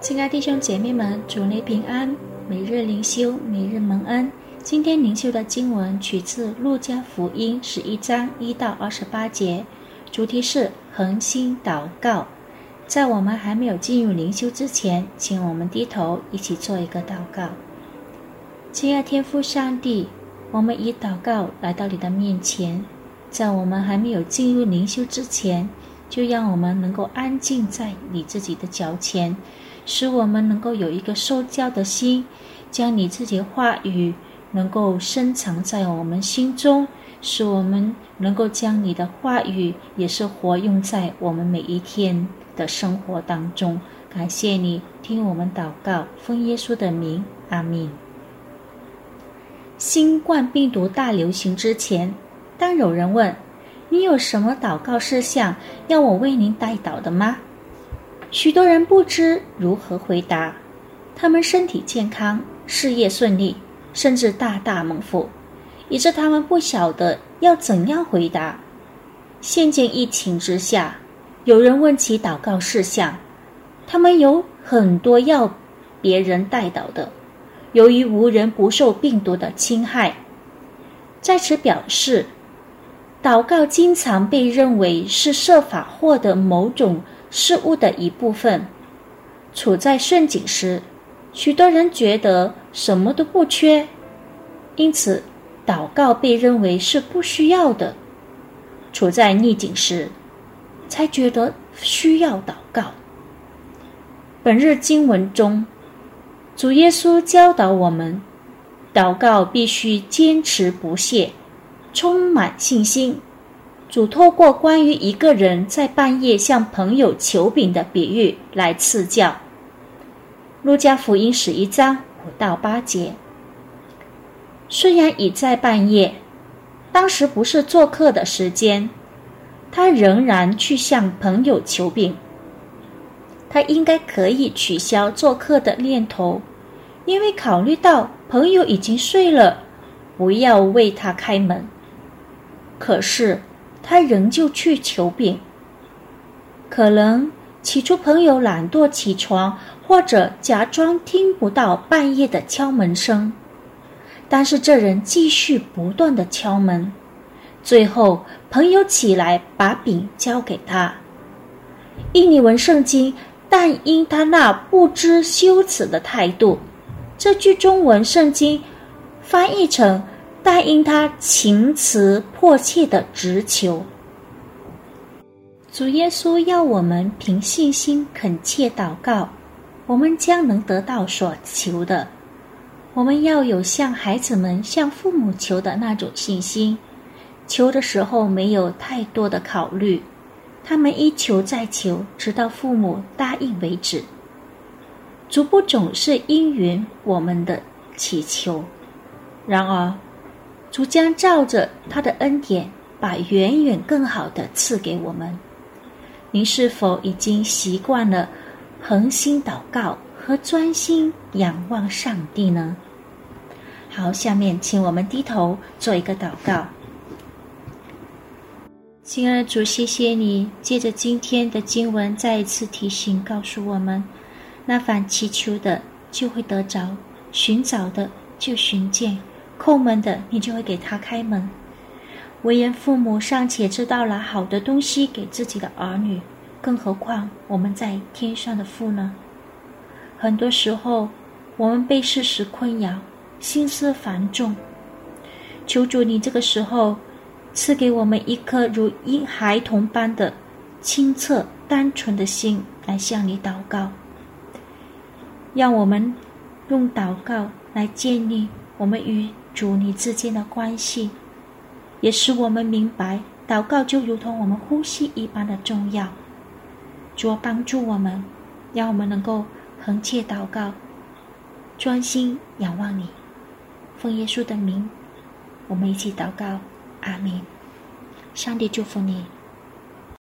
亲爱弟兄姐妹们，主内平安。每日灵修，每日蒙恩。今天灵修的经文取自《路加福音》十一章一到二十八节，主题是恒心祷告。在我们还没有进入灵修之前，请我们低头一起做一个祷告。亲爱天父上帝，我们以祷告来到你的面前，在我们还没有进入灵修之前。就让我们能够安静在你自己的脚前，使我们能够有一个受教的心，将你自己话语能够深藏在我们心中，使我们能够将你的话语也是活用在我们每一天的生活当中。感谢你听我们祷告，奉耶稣的名，阿门。新冠病毒大流行之前，当有人问。你有什么祷告事项要我为您代祷的吗？许多人不知如何回答，他们身体健康，事业顺利，甚至大大蒙福，以致他们不晓得要怎样回答。现今疫情之下，有人问起祷告事项，他们有很多要别人代祷的，由于无人不受病毒的侵害，在此表示。祷告经常被认为是设法获得某种事物的一部分。处在顺境时，许多人觉得什么都不缺，因此祷告被认为是不需要的。处在逆境时，才觉得需要祷告。本日经文中，主耶稣教导我们，祷告必须坚持不懈。充满信心，主透过关于一个人在半夜向朋友求饼的比喻来赐教。路加福音十一章五到八节。虽然已在半夜，当时不是做客的时间，他仍然去向朋友求饼。他应该可以取消做客的念头，因为考虑到朋友已经睡了，不要为他开门。可是，他仍旧去求饼。可能起初朋友懒惰起床，或者假装听不到半夜的敲门声，但是这人继续不断的敲门。最后，朋友起来把饼交给他。印尼文圣经，但因他那不知羞耻的态度，这句中文圣经翻译成。但因他情辞迫切的直求，主耶稣要我们凭信心恳切祷告，我们将能得到所求的。我们要有向孩子们向父母求的那种信心，求的时候没有太多的考虑，他们一求再求，直到父母答应为止。主不总是应允我们的祈求，然而。主将照着他的恩典，把远远更好的赐给我们。您是否已经习惯了恒心祷告和专心仰望上帝呢？好，下面请我们低头做一个祷告。亲爱的主，谢谢你借着今天的经文再一次提醒，告诉我们：那凡祈求的就会得着，寻找的就寻见。叩门的，你就会给他开门。为人父母尚且知道了好的东西给自己的儿女，更何况我们在天上的父呢？很多时候，我们被事实困扰，心思繁重。求主，你这个时候赐给我们一颗如婴孩童般的清澈、单纯的心，来向你祷告。让我们用祷告来建立我们与。主你之间的关系，也使我们明白，祷告就如同我们呼吸一般的重要。主帮助我们，让我们能够横切祷告，专心仰望你。奉耶稣的名，我们一起祷告，阿门。上帝祝福你。